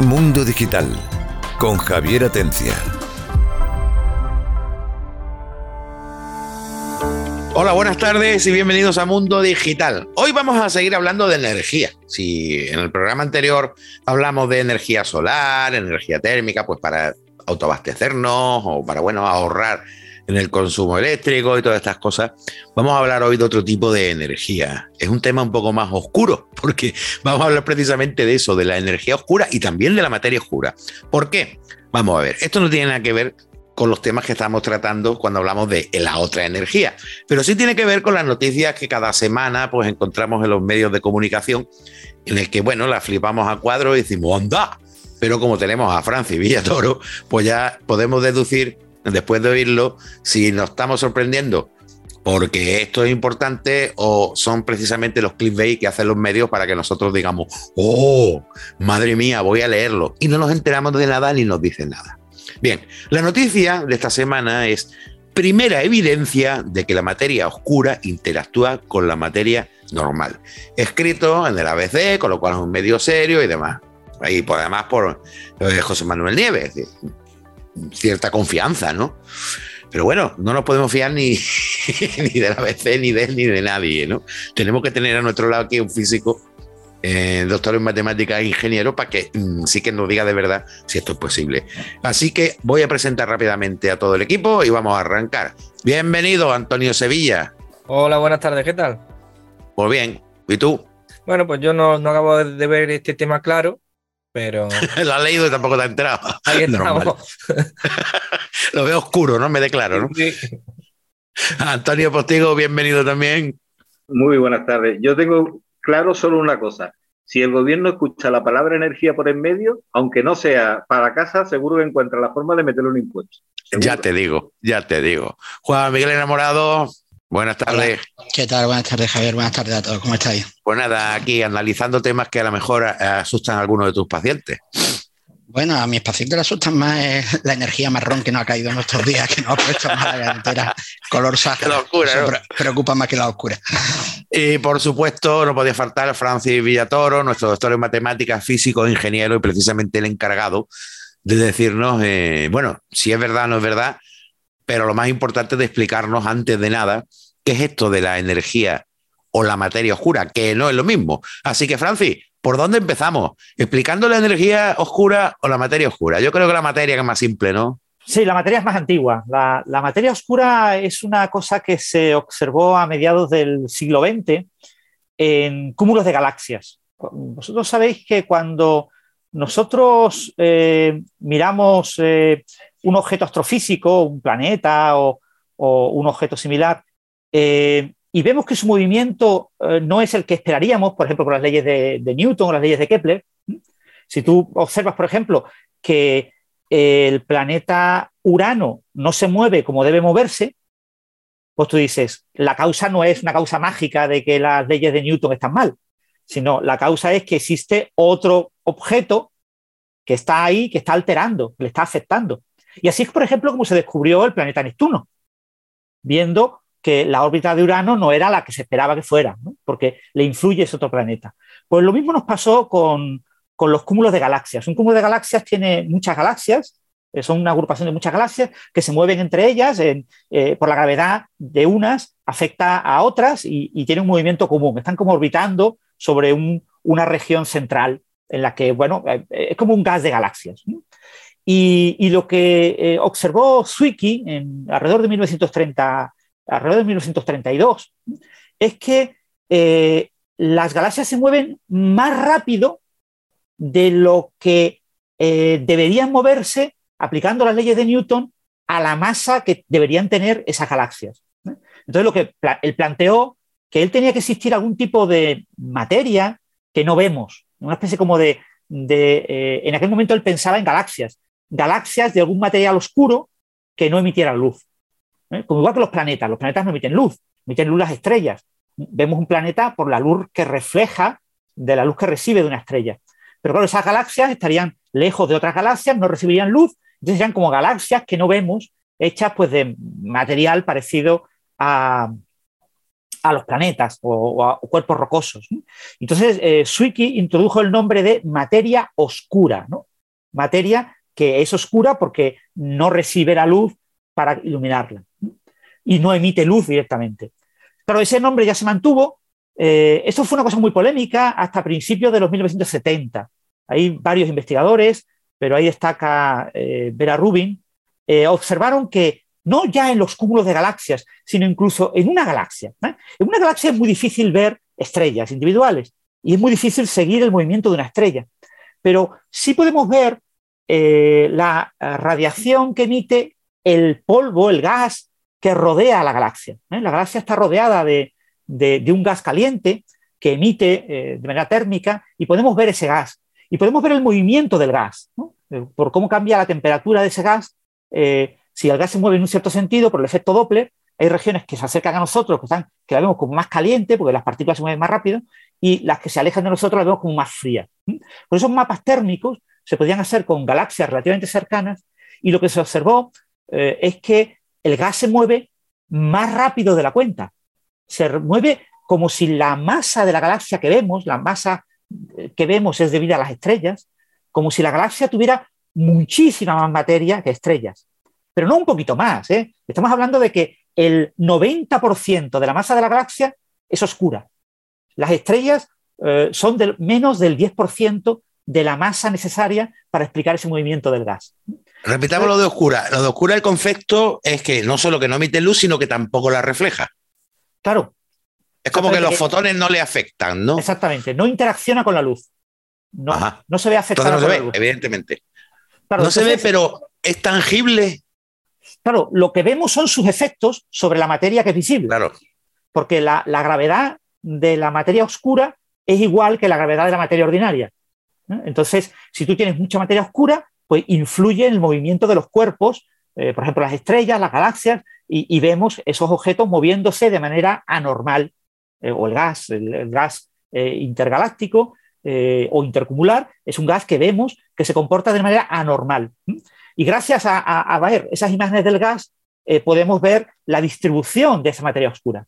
Mundo Digital con Javier Atencia. Hola, buenas tardes y bienvenidos a Mundo Digital. Hoy vamos a seguir hablando de energía. Si en el programa anterior hablamos de energía solar, energía térmica, pues para autoabastecernos o para bueno, ahorrar en el consumo eléctrico y todas estas cosas, vamos a hablar hoy de otro tipo de energía. Es un tema un poco más oscuro, porque vamos a hablar precisamente de eso, de la energía oscura y también de la materia oscura. ¿Por qué? Vamos a ver, esto no tiene nada que ver con los temas que estamos tratando cuando hablamos de la otra energía, pero sí tiene que ver con las noticias que cada semana pues encontramos en los medios de comunicación, en el que, bueno, las flipamos a cuadro y decimos, anda, pero como tenemos a Francis Villatoro, pues ya podemos deducir después de oírlo, si nos estamos sorprendiendo porque esto es importante o son precisamente los clickbait que hacen los medios para que nosotros digamos, oh, madre mía, voy a leerlo. Y no nos enteramos de nada ni nos dicen nada. Bien, la noticia de esta semana es primera evidencia de que la materia oscura interactúa con la materia normal. Escrito en el ABC, con lo cual es un medio serio y demás. Ahí, por, además, por eh, José Manuel Nieves cierta confianza, ¿no? Pero bueno, no nos podemos fiar ni, ni de la ABC, ni de él, ni de nadie, ¿no? Tenemos que tener a nuestro lado aquí un físico, eh, doctor en matemáticas e ingeniero, para que mm, sí que nos diga de verdad si esto es posible. Así que voy a presentar rápidamente a todo el equipo y vamos a arrancar. Bienvenido, Antonio Sevilla. Hola, buenas tardes, ¿qué tal? Pues bien, ¿y tú? Bueno, pues yo no, no acabo de ver este tema claro, pero... Lo has leído y tampoco te has enterado. Ahí Lo veo oscuro, ¿no? Me declaro, ¿no? Sí. Antonio Postigo, bienvenido también. Muy buenas tardes. Yo tengo claro solo una cosa. Si el gobierno escucha la palabra energía por en medio, aunque no sea para casa, seguro que encuentra la forma de meterle un impuesto. Ya te digo, ya te digo. Juan Miguel Enamorado, Buenas tardes. ¿Qué tal? Buenas tardes, Javier. Buenas tardes a todos. ¿Cómo estáis? Pues nada, aquí analizando temas que a lo mejor asustan a algunos de tus pacientes. Bueno, a mis pacientes le asustan más la energía marrón que no ha caído en estos días, que no ha puesto más la entera color sangre. La oscura, Preocupa más que la oscura. Y por supuesto, no podía faltar Francis Villatoro, nuestro doctor en matemáticas, físico, ingeniero y precisamente el encargado de decirnos, eh, bueno, si es verdad o no es verdad, pero lo más importante es de explicarnos antes de nada qué es esto de la energía o la materia oscura, que no es lo mismo. Así que, Francis, ¿por dónde empezamos? ¿Explicando la energía oscura o la materia oscura? Yo creo que la materia es más simple, ¿no? Sí, la materia es más antigua. La, materia oscura es una cosa que se observó a mediados del siglo XX en cúmulos de galaxias. Vosotros sabéis que cuando nosotros eh, miramos eh, un objeto astrofísico, un planeta o, un objeto similar, eh, y vemos que su movimiento eh, no es el que esperaríamos, por ejemplo, por las leyes de, Newton o las leyes de Kepler. Si tú observas, por ejemplo, que el planeta Urano no se mueve como debe moverse, pues tú dices, la causa no es una causa mágica de que las leyes de Newton están mal, sino la causa es que existe otro objeto que está ahí, que está alterando, que le está afectando. Y así es, por ejemplo, como se descubrió el planeta Neptuno, viendo que la órbita de Urano no era la que se esperaba que fuera, porque le influye ese otro planeta. Pues lo mismo nos pasó con, los cúmulos de galaxias. Un cúmulo de galaxias tiene muchas galaxias, eh, son una agrupación de muchas galaxias que se mueven entre ellas eh, por la gravedad de unas, afecta a otras y, y tiene un movimiento común. Están como orbitando sobre una región central en la que, bueno, eh, es como un gas de galaxias. Y, lo que eh, observó Zwicky en, alrededor de 1930, alrededor de 1932, es que eh, las galaxias se mueven más rápido de lo que eh, deberían moverse aplicando las leyes de Newton a la masa que deberían tener esas galaxias. Entonces, lo que él planteó que él tenía que existir algún tipo de materia que no vemos, una especie como de, en aquel momento él pensaba en galaxias, galaxias de algún material oscuro que no emitieran luz. ¿eh? Como igual que los planetas, los planetas no emiten luz, emiten luz las estrellas. Vemos un planeta por la luz que refleja de la luz que recibe de una estrella. Pero claro, esas galaxias estarían lejos de otras galaxias, no recibirían luz, entonces serían como galaxias que no vemos, hechas pues de material parecido a, a los planetas o, a cuerpos rocosos. Entonces, eh, introdujo el nombre de materia oscura, ¿no? materia que es oscura porque no recibe la luz para iluminarla y no emite luz directamente. Claro, ese nombre ya se mantuvo. Eh, esto fue una cosa muy polémica hasta principios de los 1970. Hay varios investigadores, pero ahí destaca eh, Vera Rubin, eh, observaron que no ya en los cúmulos de galaxias, sino incluso en una galaxia. En una galaxia es muy difícil ver estrellas individuales y es muy difícil seguir el movimiento de una estrella, pero sí podemos ver la radiación que emite el polvo, el gas que rodea a la galaxia. La galaxia está rodeada de, un gas caliente que emite de manera térmica y podemos ver ese gas y podemos ver el movimiento del gas, eh, por cómo cambia la temperatura de ese gas. Eh, si el gas se mueve en un cierto sentido por el efecto Doppler, hay regiones que se acercan a nosotros, que, están, que la vemos como más caliente, porque las partículas se mueven más rápido, y las que se alejan de nosotros las vemos como más frías. Por esos mapas térmicos se podían hacer con galaxias relativamente cercanas, y lo que se observó eh, es que el gas se mueve más rápido de la cuenta. Se mueve como si la masa de la galaxia que vemos, la masa que vemos es debida a las estrellas, como si la galaxia tuviera muchísima más materia que estrellas. Pero no un poquito más. ¿eh? Estamos hablando de que el 90% de la masa de la galaxia es oscura. Las estrellas eh, son menos del 10% de la masa necesaria para explicar ese movimiento del gas. Repitamos lo de oscura. Lo de oscura, el concepto es que no solo que no emite luz, sino que tampoco la refleja. Claro, es como que los fotones no le afectan, ¿no? Exactamente, no interacciona con la luz. No, no se ve afectada no se ve, evidentemente. no se ve, pero es tangible. Claro, lo que vemos son sus efectos sobre la materia que es visible. Claro. Porque la, gravedad de la materia oscura es igual que la gravedad de la materia ordinaria. Entonces, si tú tienes mucha materia oscura, pues influye en el movimiento de los cuerpos, eh, por ejemplo, las estrellas, las galaxias, y, vemos esos objetos moviéndose de manera anormal. Eh, o el gas, el, gas eh, intergaláctico o intercumular, es un gas que vemos que se comporta de manera anormal. Y gracias a, ver esas imágenes del gas, podemos ver la distribución de esa materia oscura.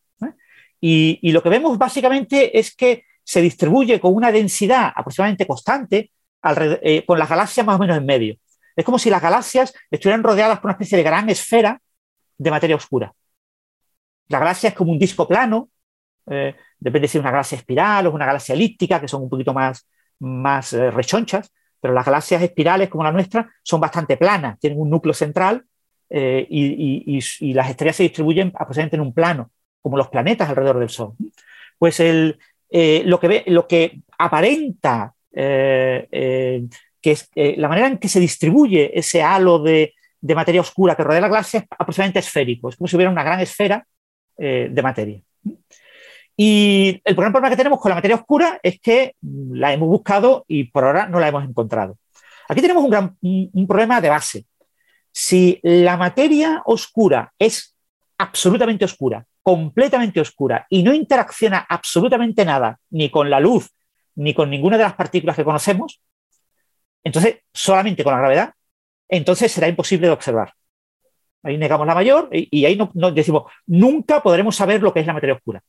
Y, lo que vemos básicamente es que se distribuye con una densidad aproximadamente constante con las galaxias más o menos en medio. Es como si las galaxias estuvieran rodeadas por una especie de gran esfera de materia oscura. La galaxia es como un disco plano eh, depende si es una galaxia espiral o una galaxia elíptica, que son un poquito más, más eh, rechonchas, pero las galaxias espirales como la nuestra son bastante planas, tienen un núcleo central eh, y, las estrellas se distribuyen aproximadamente en un plano, como los planetas alrededor del Sol. Pues el, lo, que lo que aparenta que es la manera en que se distribuye ese halo de, de materia oscura que rodea la galaxia es aproximadamente esférico, es como si hubiera una gran esfera de materia. Y el problema que tenemos con la materia oscura es que la hemos buscado y por ahora no la hemos encontrado. Aquí tenemos un, gran, un problema de base. Si la materia oscura es absolutamente oscura, completamente oscura y no interacciona absolutamente nada, ni con la luz, ni con ninguna de las partículas que conocemos, entonces solamente con la gravedad, entonces será imposible de observar. Ahí negamos la mayor y, ahí no, decimos, nunca podremos saber lo que es la materia oscura.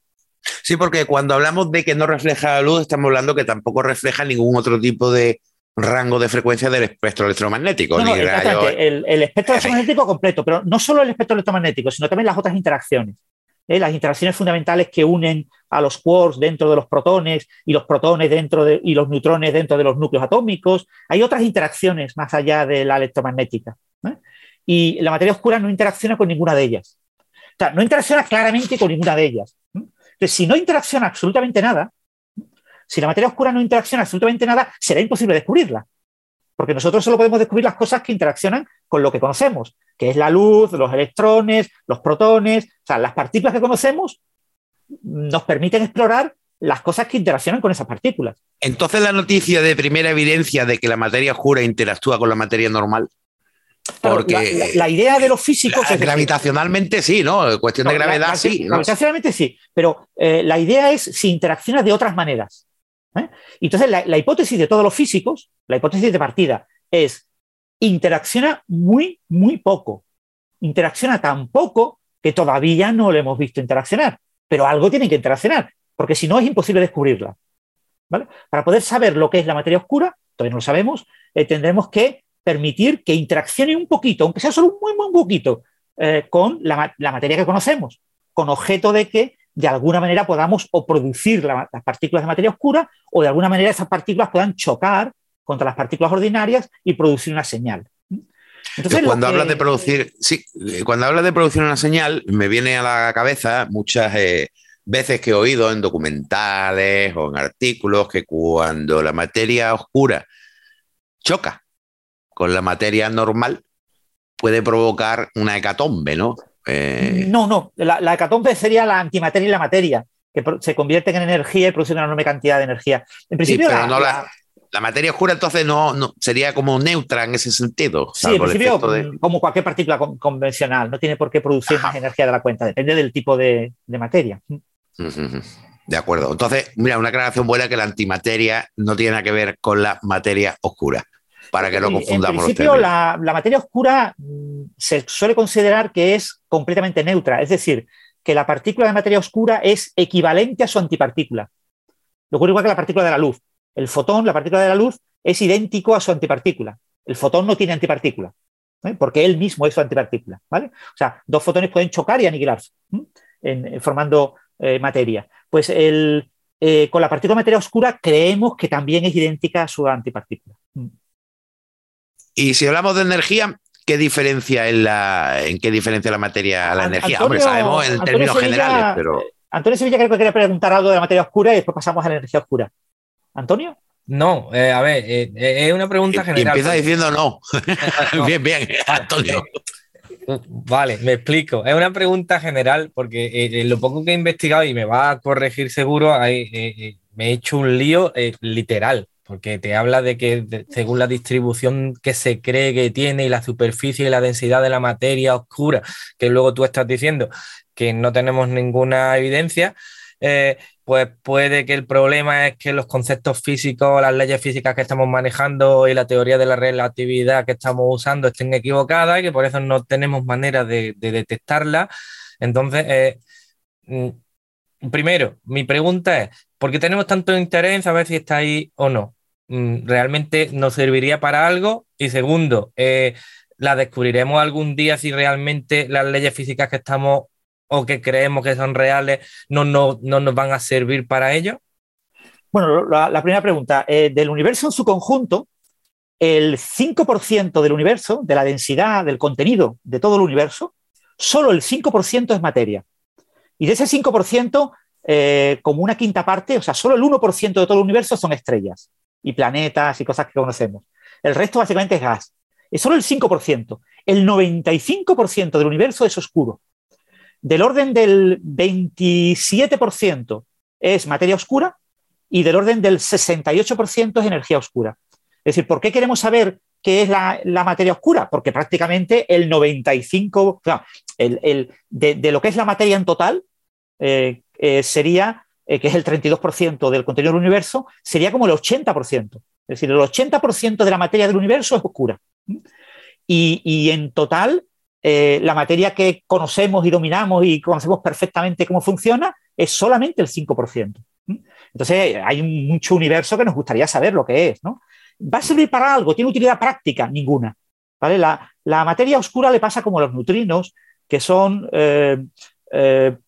Sí, porque cuando hablamos de que no refleja la luz, estamos hablando que tampoco refleja ningún otro tipo de rango de frecuencia del espectro electromagnético. el, espectro electromagnético completo, pero no solo el espectro electromagnético, sino también las otras interacciones. ¿Eh? Las interacciones fundamentales que unen a los quarks dentro de los protones y los protones dentro de, y los neutrones dentro de los núcleos atómicos. Hay otras interacciones más allá de la electromagnética. ¿eh? Y la materia oscura no interacciona con ninguna de ellas. O sea, no interacciona claramente con ninguna de ellas. Entonces, si no interacciona absolutamente nada, si la materia oscura no interacciona absolutamente nada, será imposible descubrirla. Porque nosotros solo podemos descubrir las cosas que interaccionan con lo que conocemos, que es la luz, los electrones, los protones, o sea, las partículas que conocemos nos permiten explorar las cosas que interaccionan con esas partículas. Entonces la noticia de primera evidencia de que la materia oscura interactúa con la materia normal porque la, idea de los físicos es gravitacionalmente sí, ¿no? Cuestión de gravedad sí. Gravitacionalmente sí, pero eh, la idea es si interacciona de otras maneras. ¿eh? Entonces, la, hipótesis de todos los físicos, la hipótesis de partida, es interacciona muy, muy poco. Interacciona tan poco que todavía no lo hemos visto interaccionar, pero algo tiene que interaccionar, porque si no es imposible descubrirla. Para poder saber lo que es la materia oscura, todavía no lo sabemos, eh, tendremos que permitir que interaccione un poquito, aunque sea solo un muy, muy poquito, eh, con la, materia que conocemos, con objeto de que de alguna manera podamos o producir las partículas de materia oscura o de alguna manera esas partículas puedan chocar contra las partículas ordinarias y producir una señal. Entonces, cuando hablas de producir, sí, cuando hablas de producir una señal, me viene a la cabeza muchas eh, veces que he oído en documentales o en artículos que cuando la materia oscura choca con la materia normal, puede provocar una hecatombe, ¿no? Eh, no, no, la, hecatombe sería la antimateria y la materia, que se convierten en energía y producen una enorme cantidad de energía. En principio, la, materia oscura entonces no, no, sería como neutra en ese sentido. Sí, en principio, como cualquier partícula convencional, no tiene por qué producir más energía de la cuenta, depende del tipo de, materia. De acuerdo. Entonces, mira, una aclaración buena que la antimateria no tiene nada que ver con la materia oscura para que no confundamos. En principio, la, materia oscura mm, se suele considerar que es completamente neutra, es decir, que la partícula de materia oscura es equivalente a su antipartícula. Lo ocurre igual que la partícula de la luz. El fotón, la partícula de la luz, es idéntico a su antipartícula. El fotón no tiene antipartícula, ¿eh? porque él mismo es su antipartícula. ¿vale? O sea, dos fotones pueden chocar y aniquilarse, formando eh, materia. Pues el, eh, con la partícula de materia oscura creemos que también es idéntica a su antipartícula. Y si hablamos de energía, ¿qué diferencia en, la, en qué diferencia la materia a la energía? Hombre, sabemos en términos generales, pero. Antonio Sevilla creo que quería preguntar algo de la materia oscura y después pasamos a la energía oscura. ¿Antonio? No, eh, a ver, eh, eh, es una pregunta general. Y empieza diciendo no. bien, bien, Antonio. Vale, me explico. Es una pregunta general porque lo poco que he investigado y me va a corregir seguro, me he hecho un lío literal porque te habla de que según la distribución que se cree que tiene y la superficie y la densidad de la materia oscura, que luego tú estás diciendo que no tenemos ninguna evidencia, eh, pues puede que el problema es que los conceptos físicos, las leyes físicas que estamos manejando y la teoría de la relatividad que estamos usando estén equivocadas y que por eso no tenemos manera de, detectarla. Entonces, eh, mm, primero, mi pregunta es, ¿por qué tenemos tanto interés en saber si está ahí o no? Mm, realmente nos serviría para algo. Y segundo, eh, la descubriremos algún día si realmente las leyes físicas que estamos o que creemos que son reales no, no, nos van a servir para ello. Bueno, la, primera pregunta, eh, del universo en su conjunto, el 5% del universo, de la densidad, del contenido de todo el universo, solo el 5% es materia. Y de ese 5%, eh, como una quinta parte, o sea, solo el 1% de todo el universo son estrellas y planetas y cosas que conocemos. El resto básicamente es gas. Es solo el 5%. El 95% del universo es oscuro. Del orden del 27% es materia oscura y del orden del 68% es energía oscura. Es decir, ¿por qué queremos saber qué es la, materia oscura? Porque prácticamente el 95%, el, de, lo que es la materia en total, eh, eh, sería eh, que es el 32% del contenido del universo, sería como el 80%. Es decir, el 80% de la materia del universo es oscura. Y, en total, eh, la materia que conocemos y dominamos y conocemos perfectamente cómo funciona es solamente el 5%. Entonces, hay mucho universo que nos gustaría saber lo que es. ¿no? ¿Va a servir para algo? ¿Tiene utilidad práctica? Ninguna. ¿vale? La, materia oscura le pasa como los neutrinos, que son eh,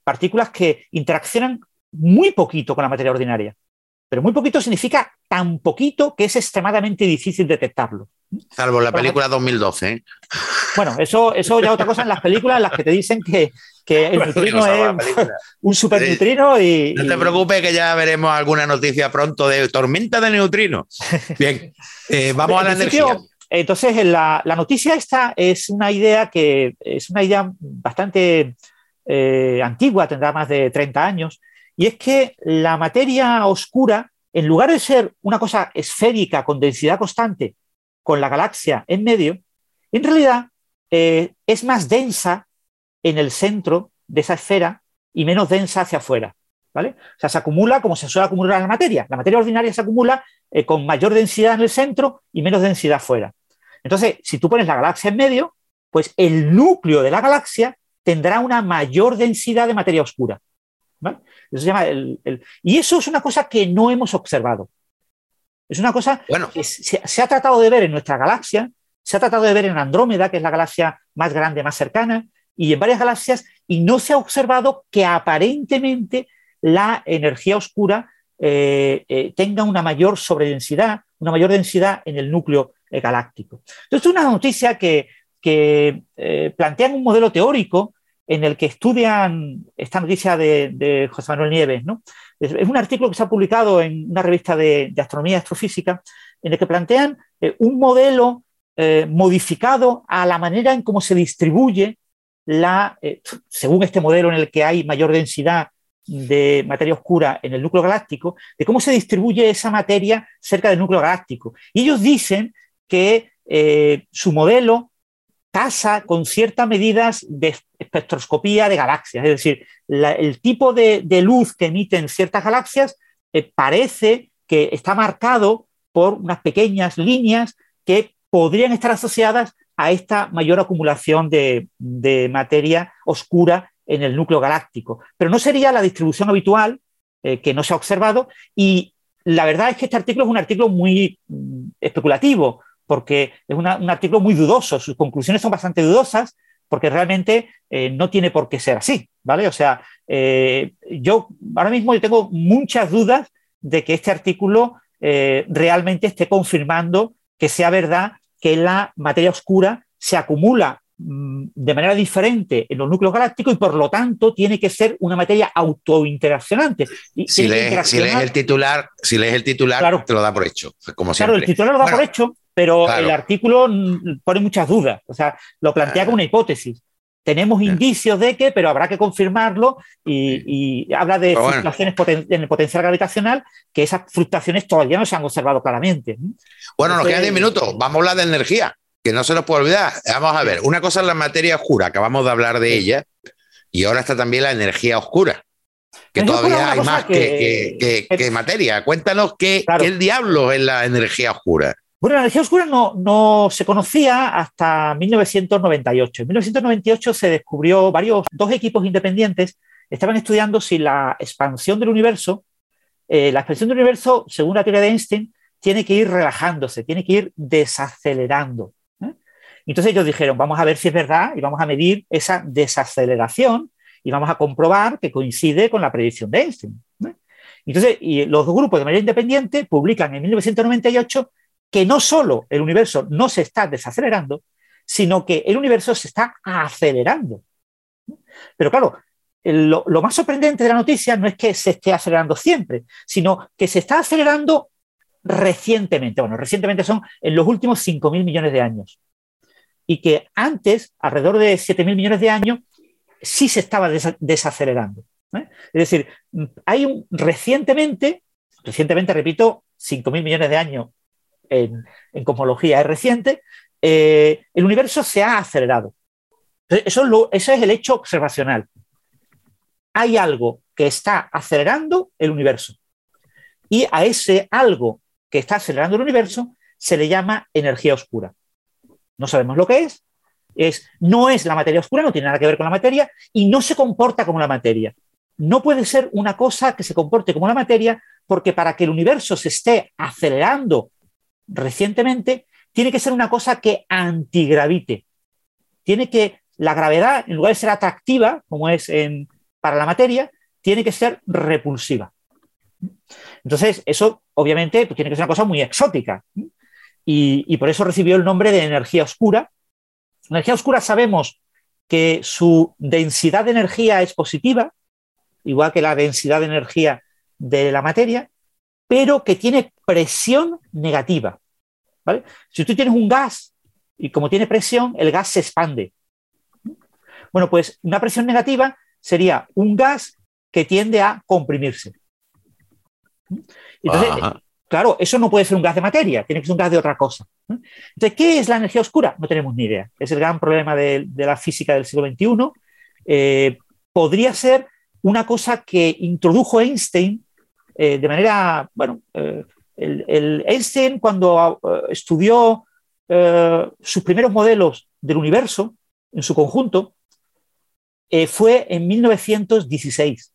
partículas que interaccionan muy poquito con la materia ordinaria. Pero muy poquito significa tan poquito que es extremadamente difícil detectarlo. Salvo la película 2012. ¿eh? Bueno, eso, eso ya otra cosa en las películas en las que te dicen que, el neutrino es un superneutrino y... No te preocupes que ya veremos alguna noticia pronto de tormenta de neutrinos. Bien, eh, vamos a la energía. Entonces, la, noticia esta es una idea que es una idea bastante eh, antigua, tendrá más de 30 años, y es que la materia oscura, en lugar de ser una cosa esférica con densidad constante, con la galaxia en medio, en realidad eh, es más densa en el centro de esa esfera y menos densa hacia afuera. ¿vale? O sea, se acumula como se suele acumular la materia. La materia ordinaria se acumula eh, con mayor densidad en el centro y menos densidad afuera. Entonces, si tú pones la galaxia en medio, pues el núcleo de la galaxia tendrá una mayor densidad de materia oscura. Eso se llama el, y eso es una cosa que no hemos observado. Es una cosa que se, ha tratado de ver en nuestra galaxia, se ha tratado de ver en Andrómeda, que es la galaxia más grande, más cercana, y en varias galaxias, y no se ha observado que aparentemente la energía oscura eh, eh, tenga una mayor sobredensidad, una mayor densidad en el núcleo galáctico. Entonces, es una noticia que, plantean un modelo teórico en el que estudian esta noticia de, José Manuel Nieves. ¿no? Es, un artículo que se ha publicado en una revista de, astronomía y astrofísica en el que plantean eh, un modelo eh, modificado a la manera en cómo se distribuye la, eh, según este modelo en el que hay mayor densidad de materia oscura en el núcleo galáctico, de cómo se distribuye esa materia cerca del núcleo galáctico. Y ellos dicen que su modelo casa con ciertas medidas de espectroscopía de galaxias, es decir, el tipo de, luz que emiten ciertas galaxias eh, parece que está marcado por unas pequeñas líneas que podrían estar asociadas a esta mayor acumulación de, materia oscura en el núcleo galáctico. Pero no sería la distribución habitual eh, que no se ha observado y la verdad es que este artículo es un artículo muy mm, especulativo porque es un artículo muy dudoso, sus conclusiones son bastante dudosas, porque realmente eh, no tiene por qué ser así, ¿vale? O sea, eh, yo ahora mismo yo tengo muchas dudas de que este artículo realmente esté confirmando que sea verdad que la materia oscura se acumula mm, de manera diferente en los núcleos galácticos y por lo tanto tiene que ser una materia autointeraccionante. Si lees, el titular, si lees el titular, te lo da por hecho, como siempre. Claro, el titular lo da por hecho, pero el artículo pone muchas dudas, o sea, lo plantea como una hipótesis. Tenemos indicios de que, pero habrá que confirmarlo y, habla de fluctuaciones en el potencial gravitacional, que esas fluctuaciones todavía no se han observado claramente. Bueno, nos quedan 10 minutos, vamos a hablar de energía, que no se nos puede olvidar. Vamos a ver, una cosa es la materia oscura, acabamos de hablar de ella, y ahora está también la energía oscura que todavía hay más que, materia. Cuéntanos qué, qué, el diablo es la energía oscura. Bueno, la energía oscura no, se conocía hasta 1998. En 1998 se descubrió varios, dos equipos independientes estaban estudiando si la expansión del universo, eh, la expansión del universo, según la teoría de Einstein, tiene que ir relajándose, tiene que ir desacelerando. ¿eh? Entonces ellos dijeron, vamos a ver si es verdad y vamos a medir esa desaceleración y vamos a comprobar que coincide con la predicción de Einstein. ¿eh? Entonces, y los dos grupos de manera independiente publican en 1998 que no solo el universo no se está desacelerando, sino que el universo se está acelerando. Pero claro, lo, más sorprendente de la noticia no es que se esté acelerando siempre, sino que se está acelerando recientemente. Bueno, recientemente son en los últimos 5.000 millones de años. Y que antes, alrededor de 7.000 millones de años, sí se estaba desacelerando. ¿eh? Es decir, hay un recientemente, recientemente, repito, 5.000 millones de años en, cosmología es reciente, eh, el universo se ha acelerado. Eso, eso es el hecho observacional. Hay algo que está acelerando el universo. Y a ese algo que está acelerando el universo se le llama energía oscura. No sabemos lo que es, es, no es la materia oscura, no tiene nada que ver con la materia y no se comporta como la materia. No puede ser una cosa que se comporte como la materia porque para que el universo se esté acelerando recientemente, tiene que ser una cosa que antigravite. Tiene que, la gravedad, en lugar de ser atractiva, como es en, para la materia, tiene que ser repulsiva. Entonces, eso obviamente pues, tiene que ser una cosa muy exótica. Y, y, por eso recibió el nombre de energía oscura. Energía oscura sabemos que su densidad de energía es positiva, igual que la densidad de energía de la materia, pero que tiene presión negativa. Si tú tienes un gas y como tiene presión, el gas se expande. Bueno, pues una presión negativa sería un gas que tiende a comprimirse. Entonces, claro, eso no puede ser un gas de materia, tiene que ser un gas de otra cosa. Entonces, ¿qué es la energía oscura? No tenemos ni idea. Es el gran problema de, la física del siglo XXI. Eh, podría ser una cosa que introdujo Einstein eh, de manera, bueno, eh, el, Einstein, cuando uh, estudió uh, sus primeros modelos del universo en su conjunto, eh, fue en 1916.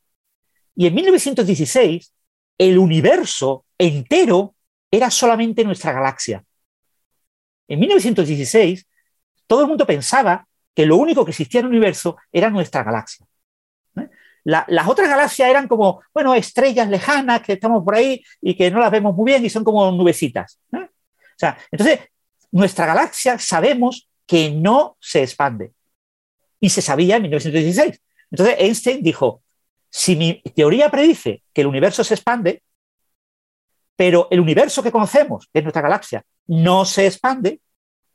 Y en 1916, el universo entero era solamente nuestra galaxia. En 1916, todo el mundo pensaba que lo único que existía en el universo era nuestra galaxia. Las otras galaxias eran como, bueno, estrellas lejanas que estamos por ahí y que no las vemos muy bien y son como nubecitas. O sea, entonces, nuestra galaxia sabemos que no se expande. Y se sabía en 1916. Entonces Einstein dijo, si mi teoría predice que el universo se expande, pero el universo que conocemos, que es nuestra galaxia, no se expande,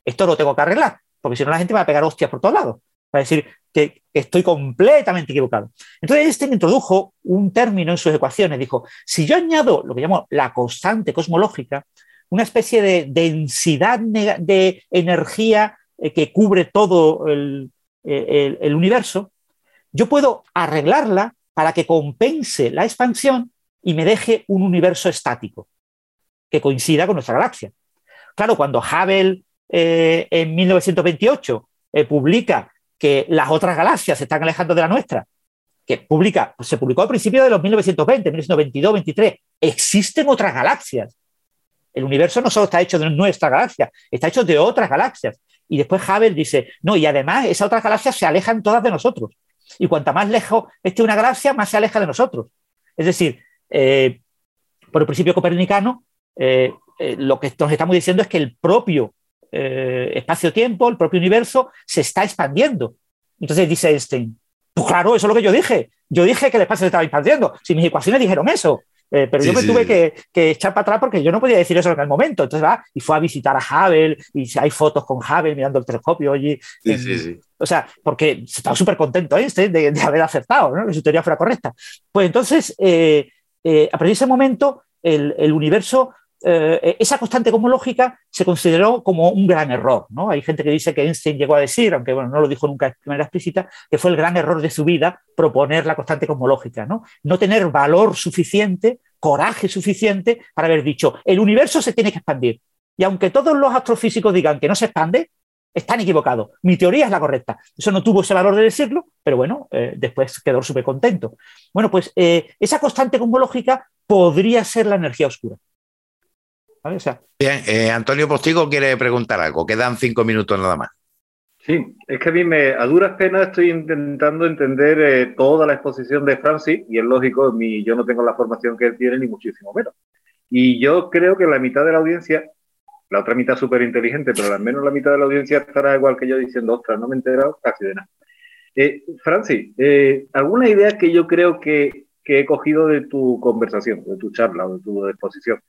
esto lo tengo que arreglar, porque si no la gente va a pegar hostias por todos lados. Va a decir que estoy completamente equivocado. Entonces Einstein introdujo un término en sus ecuaciones. Dijo, si yo añado lo que llamo la constante cosmológica, una especie de densidad de energía eh, que cubre todo el, universo, yo puedo arreglarla para que compense la expansión y me deje un universo estático que coincida con nuestra galaxia. Claro, cuando Hubble eh, en 1928 eh, publica que las otras galaxias se están alejando de la nuestra, que publica, pues se publicó al principio de los 1920, 1922, 23, existen otras galaxias. El universo no solo está hecho de nuestra galaxia, está hecho de otras galaxias. Y después Hubble dice, no, y además esas otras galaxias se alejan todas de nosotros. Y cuanta más lejos esté una galaxia, más se aleja de nosotros. Es decir, eh, por el principio copernicano, eh, eh, lo que nos estamos diciendo es que el propio espacio-tiempo, el propio universo, se está expandiendo. Entonces dice Einstein, pues claro, eso es lo que yo dije. Yo dije que el espacio se estaba expandiendo. Si mis ecuaciones dijeron eso. Eh, pero yo me tuve que, echar para atrás porque yo no podía decir eso en aquel momento. Entonces va y fue a visitar a Hubble y hay fotos con Hubble mirando el telescopio allí. o sea, porque estaba súper contento este de, haber acertado, ¿no? que su teoría fuera correcta. Pues entonces, eh, eh, a partir de ese momento, el, el universo eh, esa constante cosmológica se consideró como un gran error. ¿no? Hay gente que dice que Einstein llegó a decir, aunque bueno, no lo dijo nunca de manera explícita, que fue el gran error de su vida proponer la constante cosmológica. No, no tener valor suficiente, coraje suficiente para haber dicho, el universo se tiene que expandir. Y aunque todos los astrofísicos digan que no se expande, están equivocados. Mi teoría es la correcta. Eso no tuvo ese valor de decirlo, pero bueno, eh, después quedó súper contento. Bueno, pues eh, esa constante cosmológica podría ser la energía oscura. Bien, eh, Antonio Postigo quiere preguntar algo, quedan cinco minutos nada más. Sí, es que a mí me, a duras penas estoy intentando entender eh, toda la exposición de Francis y es lógico, mi, yo no tengo la formación que él tiene ni muchísimo menos. Y yo creo que la mitad de la audiencia, la otra mitad súper inteligente, pero al menos la mitad de la audiencia estará igual que yo diciendo, ostras, no me he enterado casi de nada. Eh, Francis, ¿alguna idea que yo creo que, que he cogido de tu conversación, de tu charla o de tu exposición?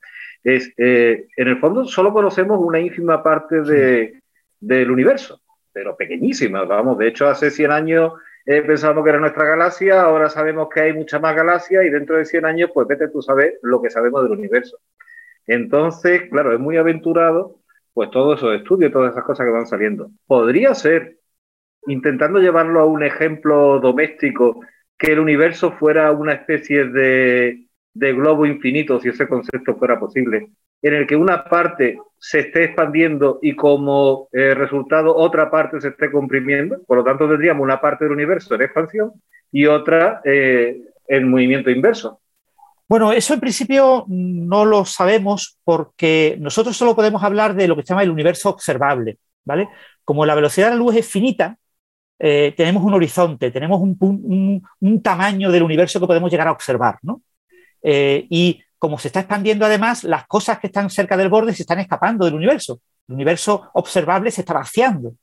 Es, eh, en el fondo solo conocemos una ínfima parte de, del universo, pero pequeñísima, vamos, de hecho hace 100 años eh, pensábamos que era nuestra galaxia, ahora sabemos que hay mucha más galaxias y dentro de 100 años, pues vete tú sabes lo que sabemos del universo. Entonces, claro, es muy aventurado, pues todos esos estudios, todas esas cosas que van saliendo. Podría ser, intentando llevarlo a un ejemplo doméstico, que el universo fuera una especie de, de globo infinito, si ese concepto fuera posible, en el que una parte se esté expandiendo y como eh, resultado otra parte se esté comprimiendo. Por lo tanto, tendríamos una parte del universo en expansión y otra eh, en movimiento inverso. Bueno, eso en principio no lo sabemos porque nosotros solo podemos hablar de lo que se llama el universo observable, ¿vale? Como la velocidad de la luz es finita, eh, tenemos un horizonte, tenemos un, un, tamaño del universo que podemos llegar a observar, ¿no? Eh, y como se está expandiendo además, las cosas que están cerca del borde se están escapando del universo. El universo observable se está vaciando.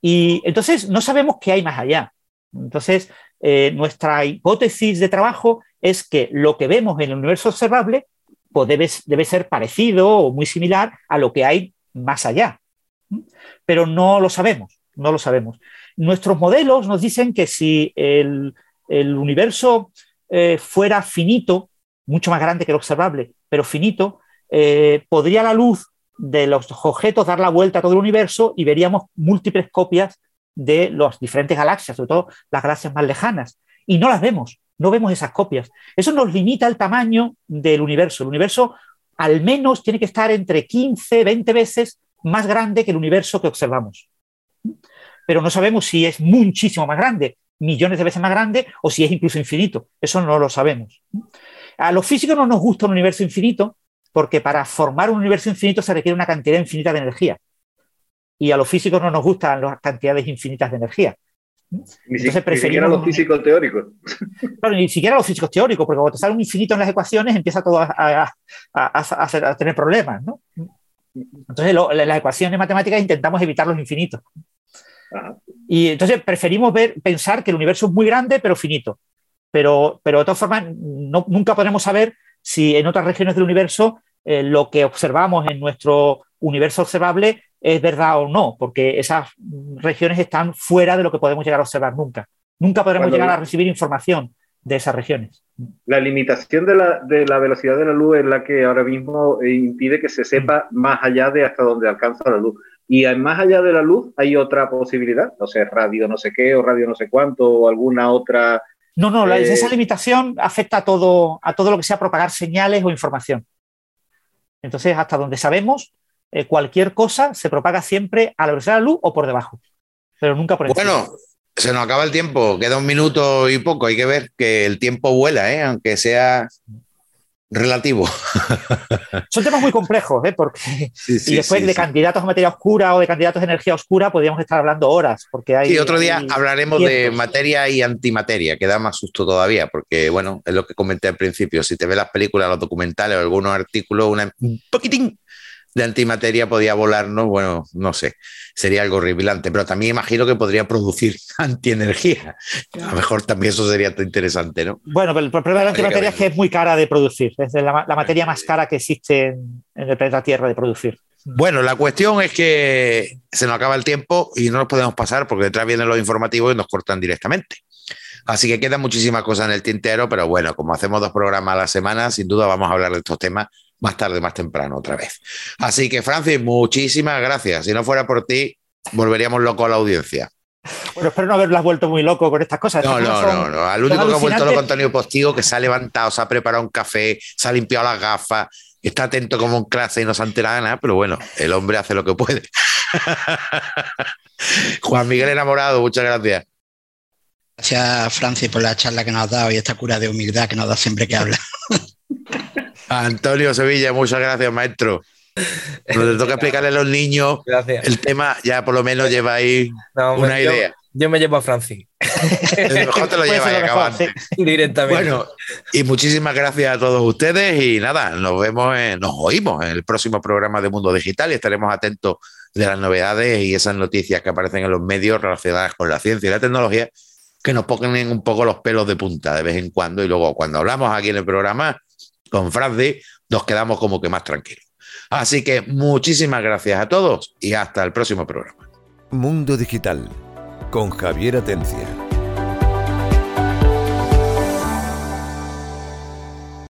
Y entonces no sabemos qué hay más allá. Entonces, eh, nuestra hipótesis de trabajo es que lo que vemos en el universo observable pues debe, ser parecido o muy similar a lo que hay más allá. Pero no lo sabemos, no lo sabemos. Nuestros modelos nos dicen que si el, universo eh, fuera finito, mucho más grande que el observable, pero finito, eh, podría la luz de los objetos dar la vuelta a todo el universo y veríamos múltiples copias de las diferentes galaxias, sobre todo las galaxias más lejanas. Y no las vemos, no vemos esas copias. Eso nos limita el tamaño del universo. El universo al menos tiene que estar entre 15, 20 veces más grande que el universo que observamos. Pero no sabemos si es muchísimo más grande, millones de veces más grande, o si es incluso infinito. Eso no lo sabemos. A los físicos no nos gusta un universo infinito porque para formar un universo infinito se requiere una cantidad infinita de energía. y a los físicos no nos gustan las cantidades infinitas de energía. Entonces ni siquiera los físicos teóricos. Claro, ni siquiera los físicos teóricos, porque cuando te sale un infinito en las ecuaciones empieza todo a, tener problemas. ¿no? Entonces, en las ecuaciones matemáticas intentamos evitar los infinitos. Y entonces preferimos ver, pensar que el universo es muy grande, pero finito. Pero, pero de todas formas, nunca podremos saber si en otras regiones del universo eh, lo que observamos en nuestro universo observable es verdad o no, porque esas regiones están fuera de lo que podemos llegar a observar nunca. Nunca podremos llegar a recibir información de esas regiones. La limitación de la, de la, velocidad de la luz es la que ahora mismo eh, impide que se sepa mm. más allá de hasta donde alcanza la luz. Y más allá de la luz hay otra posibilidad, no sé, radio no sé qué o radio no sé cuánto o alguna otra... No, no, eh, esa limitación afecta a todo, a todo lo que sea propagar señales o información. Entonces, hasta donde sabemos, eh, cualquier cosa se propaga siempre a la velocidad de la luz o por debajo, pero nunca por encima. Bueno, se nos acaba el tiempo, queda un minuto y poco. Hay que ver que el tiempo vuela, ¿eh? aunque sea relativo. Son temas muy complejos, ¿eh? porque y después de candidatos a materia oscura o de candidatos a energía oscura podríamos estar hablando horas, porque hay. Sí, otro día hablaremos de materia y antimateria, que da más susto todavía, porque bueno, es lo que comenté al principio. Si te ves las películas, los documentales o algunos artículos, una, un poquitín de antimateria podía volarnos, bueno, no sé, sería algo horripilante, pero también imagino que podría producir antienergía. A lo mejor también eso sería interesante, ¿no? Bueno, pero el problema de la antimateria es que es muy cara de producir, es la, materia más cara que existe en, el planeta Tierra de producir. Bueno, la cuestión es que se nos acaba el tiempo y no nos podemos pasar porque detrás vienen los informativos y nos cortan directamente. Así que quedan muchísimas cosas en el tintero, pero bueno, como hacemos dos programas a la semana, sin duda vamos a hablar de estos temas más tarde, más temprano, otra vez. Así que, Francis, muchísimas gracias. Si no fuera por ti, volveríamos loco a la audiencia. Bueno, espero no haberlas vuelto muy loco con estas cosas. No, no, no, no. Al único que ha vuelto loco Antonio Postigo, que se ha levantado, se ha preparado un café, se ha limpiado las gafas, está atento como en clase y no se entera nada, pero bueno, el hombre hace lo que puede. Juan Miguel Enamorado, muchas gracias. Gracias, Francis, por la charla que nos has dado y esta cura de humildad que nos da siempre que habla. Antonio Sevilla, muchas gracias, maestro. Te toca explicarle a los niños el tema, ya por lo menos lleva ahí una idea. Yo me llevo a Francis. mejor te lo llevas y acabas. Directamente. Bueno, y muchísimas gracias a todos ustedes y nada, nos vemos, nos oímos en el próximo programa de Mundo Digital y estaremos atentos de las novedades y esas noticias que aparecen en los medios relacionadas con la ciencia y la tecnología que nos pongan un poco los pelos de punta de vez en cuando y luego cuando hablamos aquí en el programa con Francis, nos quedamos como que más tranquilos. Así que muchísimas gracias a todos y hasta el próximo programa. Mundo Digital con Javier Atencia.